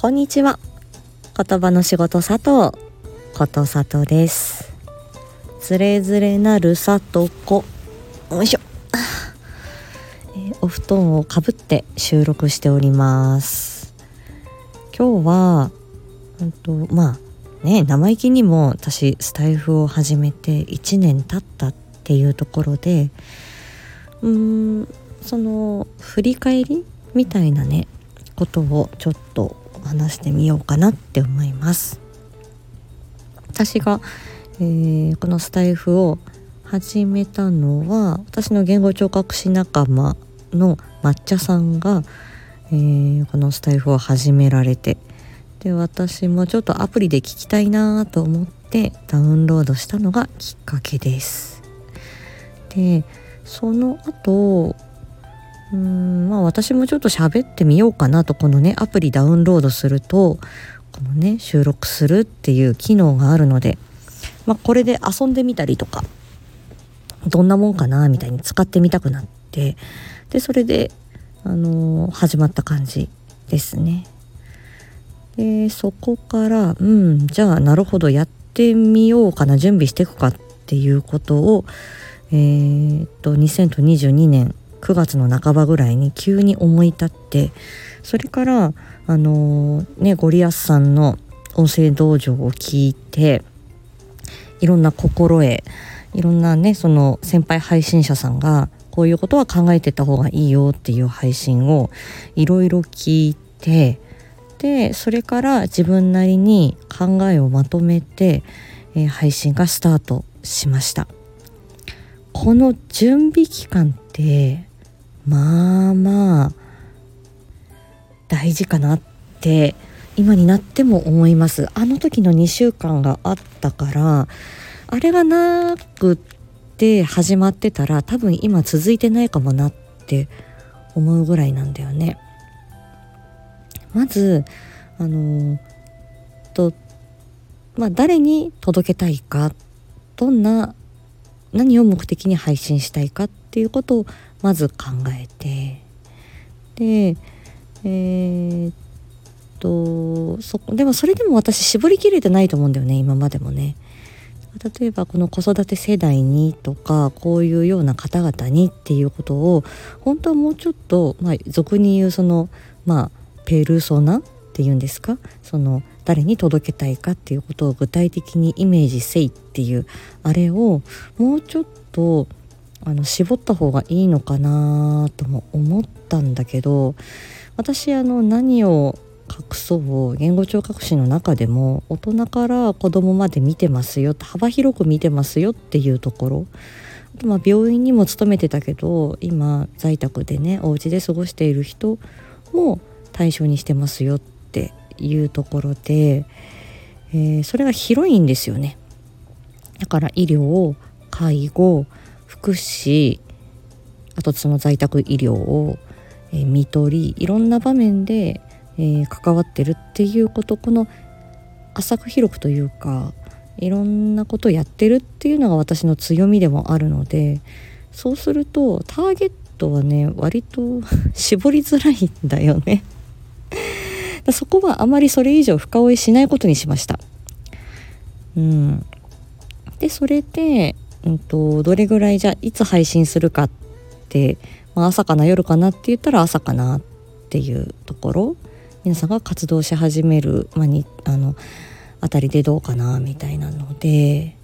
こんにちは。言葉の仕事佐藤ことさとです。つれづれなるさとこよいしょ、え、お布団をかぶって収録しております。今日はうんとまあね生意気にも私スタイフを始めて1年経ったっていうところでうーんその振り返りみたいなねことをちょっと話してみようかなって思います。私が、えー、このスタイフを始めたのは私の言語聴覚士仲間の抹茶さんが、えー、このスタイフを始められてで私もちょっとアプリで聞きたいなと思ってダウンロードしたのがきっかけです。でその後私もちょっと喋ってみようかなとこのねアプリダウンロードするとこのね収録するっていう機能があるので、まあ、これで遊んでみたりとかどんなもんかなみたいに使ってみたくなってでそれで、あのー、始まった感じですね。でそこからうんじゃあなるほどやってみようかな準備していくかっていうことをえー、っと2022年9月の半ばぐらいに急に思い立ってそれからあのー、ねゴリアスさんの音声道場を聞いていろんな心得いろんなねその先輩配信者さんがこういうことは考えてた方がいいよっていう配信をいろいろ聞いてでそれから自分なりに考えをまとめて、えー、配信がスタートしました。この準備期間ってまあまあ大事かなって今になっても思います。あの時の2週間があったからあれがなくって始まってたら多分今続いてないかもなって思うぐらいなんだよね。まずあのとまあ誰に届けたいかどんな何を目的に配信したいかっていうことをまず考えてでえー、っとそでもそれでも私絞りきれてないと思うんだよね今までもね。例えばこの子育て世代にとかこういうような方々にっていうことを本当はもうちょっと、まあ、俗に言うそのまあペルソナっていうんですか？その誰に届けたいかっていうことを具体的にイメージせいっていうあれをもうちょっとあの絞った方がいいのかなとも思ったんだけど私あの何を隠そう言語聴覚士の中でも大人から子供まで見てますよ幅広く見てますよっていうところあとまあ病院にも勤めてたけど今在宅でねお家で過ごしている人も対象にしてますよっていうところで、えー、それが広いんですよね。だから医療介護福祉あとその在宅医療を、えー、見取りいろんな場面で、えー、関わってるっていうことこの浅く広くというかいろんなことをやってるっていうのが私の強みでもあるのでそうするとターゲットはね割と 絞りづらいんだよね そこはあまりそれ以上深追いしないことにしました。うん、でそれでうんと、どれぐらいじゃいつ配信するかって、まあ、朝かな夜かなって言ったら朝かなっていうところ。皆さんが活動し始める、まあ、にあのあたりでどうかなみたいなので。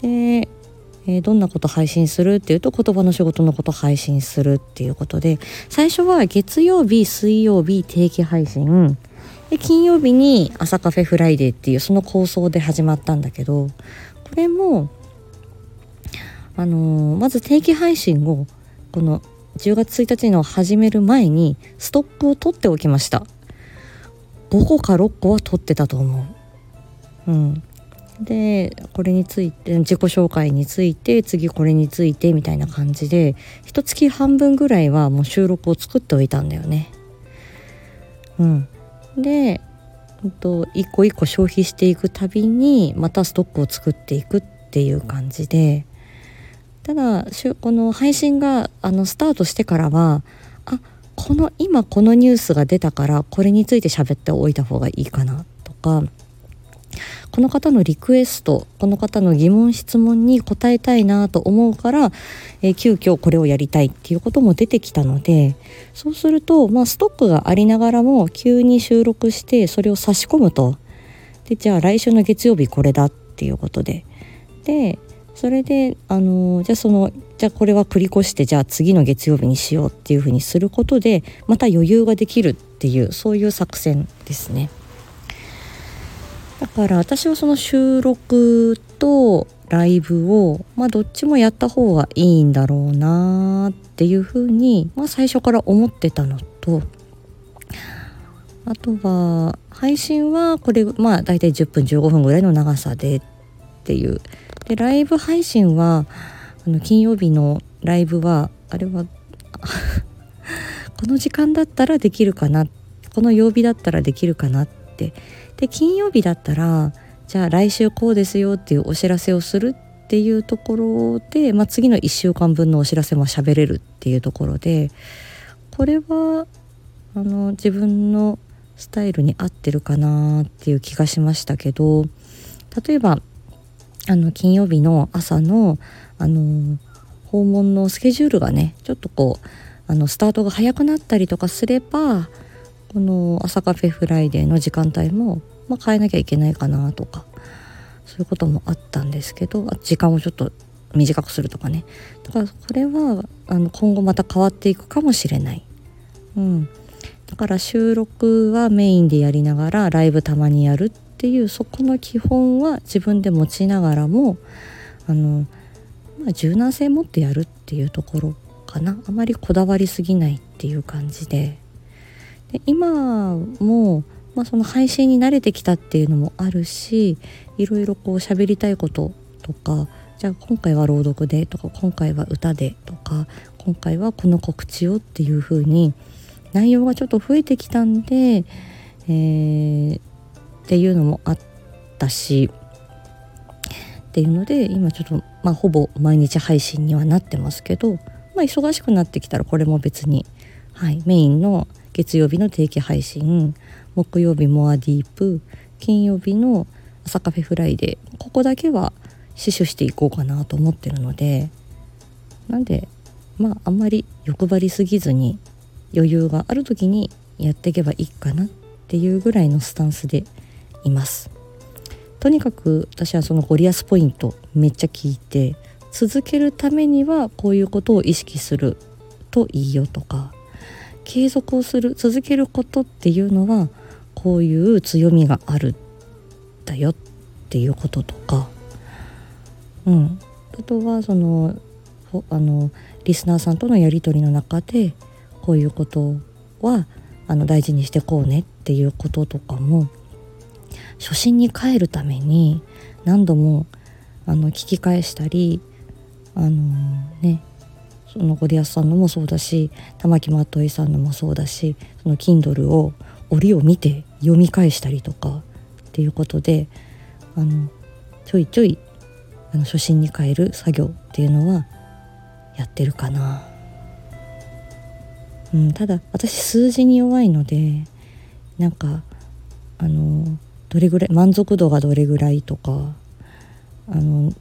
で、えー、どんなこと配信するっていうと言葉の仕事のこと配信するっていうことで。最初は月曜日水曜日定期配信。で金曜日に朝カフェフライデーっていうその構想で始まったんだけどこれもあのー、まず定期配信をこの10月1日の始める前にストックを取っておきました。5個か6個は取ってたと思う。うん。でこれについて自己紹介について次これについてみたいな感じで一月半分ぐらいはもう収録を作っておいたんだよね。うん。でと一個一個消費していくたびにまたストックを作っていくっていう感じでただこの配信があのスタートしてからはあこの今このニュースが出たからこれについて喋っておいた方がいいかなとかこの方のリクエストこの方の疑問質問に答えたいなと思うから、えー、急遽これをやりたいっていうことも出てきたのでそうすると、まあ、ストックがありながらも急に収録してそれを差し込むと。でじゃあ来週の月曜日これだっていうことで。でそれであのじゃあそのじゃあこれは繰り越してじゃあ次の月曜日にしようっていうふうにすることでまた余裕ができるっていうそういう作戦ですね。だから私はその収録とライブを、まあ、どっちもやった方がいいんだろうなっていうふうに、まあ、最初から思ってたのとあとは配信はこれまあ大体10分15分ぐらいの長さでっていうでライブ配信はあの金曜日のライブはあれは この時間だったらできるかなこの曜日だったらできるかなって。で金曜日だったらじゃあ来週こうですよっていうお知らせをするっていうところで、まあ、次の1週間分のお知らせも喋れるっていうところでこれはあの自分のスタイルに合ってるかなっていう気がしましたけど例えばあの金曜日の朝のあの訪問のスケジュールがねちょっとこうあのスタートが早くなったりとかすればこの朝カフェフライデーの時間帯も、まあ、変えなきゃいけないかなとかそういうこともあったんですけど時間をちょっと短くするとかねだからこれはあの今後また変わっていくかもしれない。うん、だから収録はメインでやりながらライブたまにやるっていうそこの基本は自分で持ちながらもあの、まあ、柔軟性持ってやるっていうところかな。あまりこだわりすぎないっていう感じで。で今も、まあ、その配信に慣れてきたっていうのもあるしいろいろこう喋りたいこととかじゃあ今回は朗読でとか今回は歌でとか今回はこの告知をっていう風に内容がちょっと増えてきたんで、えー、っていうのもあったしっていうので今ちょっとまあほぼ毎日配信にはなってますけど、まあ、忙しくなってきたらこれも別に、はい、メインの月曜日の定期配信木曜日モアディープ金曜日の朝カフェフライデーここだけは死守していこうかなと思ってるのでなんでまああんまり欲張りすぎずに余裕がある時にやっていけばいいかなっていうぐらいのスタンスでいます。とにかく私はそのゴリアスポイントめっちゃ聞いて続けるためにはこういうことを意識するといいよとか継続をする続けることっていうのはこういう強みがあるだよっていうこととか。うん。あとはそのあのリスナーさんとのやり取りの中でこういうことはあの大事にしてこうねっていうこととかも初心に帰るために何度もあの聞き返したりあのねそのゴリアスさんのもそうだし玉木マットイさんのもそうだしその Kindle を折を見て読み返したりとかっていうことであのちょいちょいあの初心に帰る作業っていうのはやってるかな。うん、ただ私数字に弱いのでなんかあのどれぐらい満足度がどれぐらいとかあの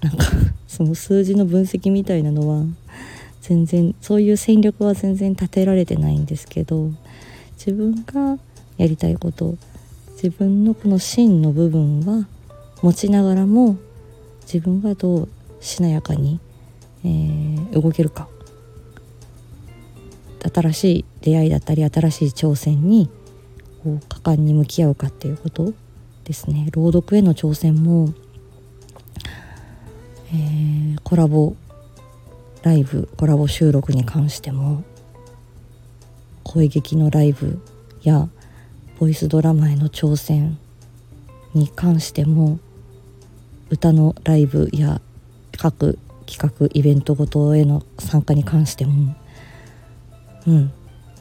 なんか その数字の分析みたいなのは全然そういう戦略は全然立てられてないんですけど自分がやりたいこと自分のこの芯の部分は持ちながらも自分がどうしなやかに、えー、動けるか。新しい出会いだったり新しい挑戦にこう果敢に向き合うかっていうことですね。朗読への挑戦も、えー、コラボライブコラボ収録に関しても声劇のライブやボイスドラマへの挑戦に関しても歌のライブや各企画イベントごとへの参加に関してもうん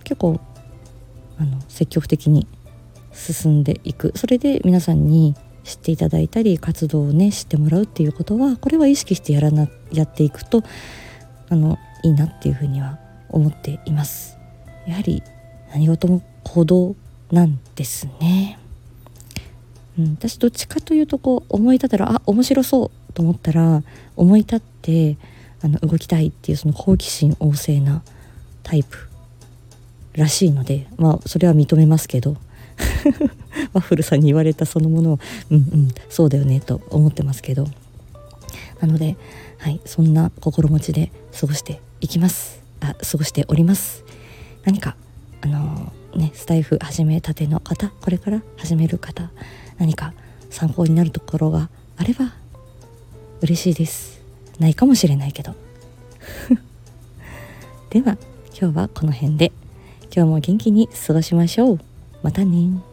結構あの積極的に進んでいくそれで皆さんに知っていただいたり活動をね知ってもらうっていうことはこれは意識してやらなやっていくとあのいいなっていうふうには思っています。やはり何事も行動なんですね。うん、私どっちかというとこう思い立ったらあ面白そうと思ったら思い立ってあの動きたいっていうその好奇心旺盛なタイプらしいのでまあそれは認めますけど ワッフルさんに言われたそのものをうんうんそうだよねと思ってますけど。なのではいそんな心持ちで過ごしていきます。あ過ごしております。何かあのー、ねスタイフ始めたての方これから始める方何か参考になるところがあれば嬉しいです。ないかもしれないけど。では今日はこの辺で。今日も元気に過ごしましょう。またね。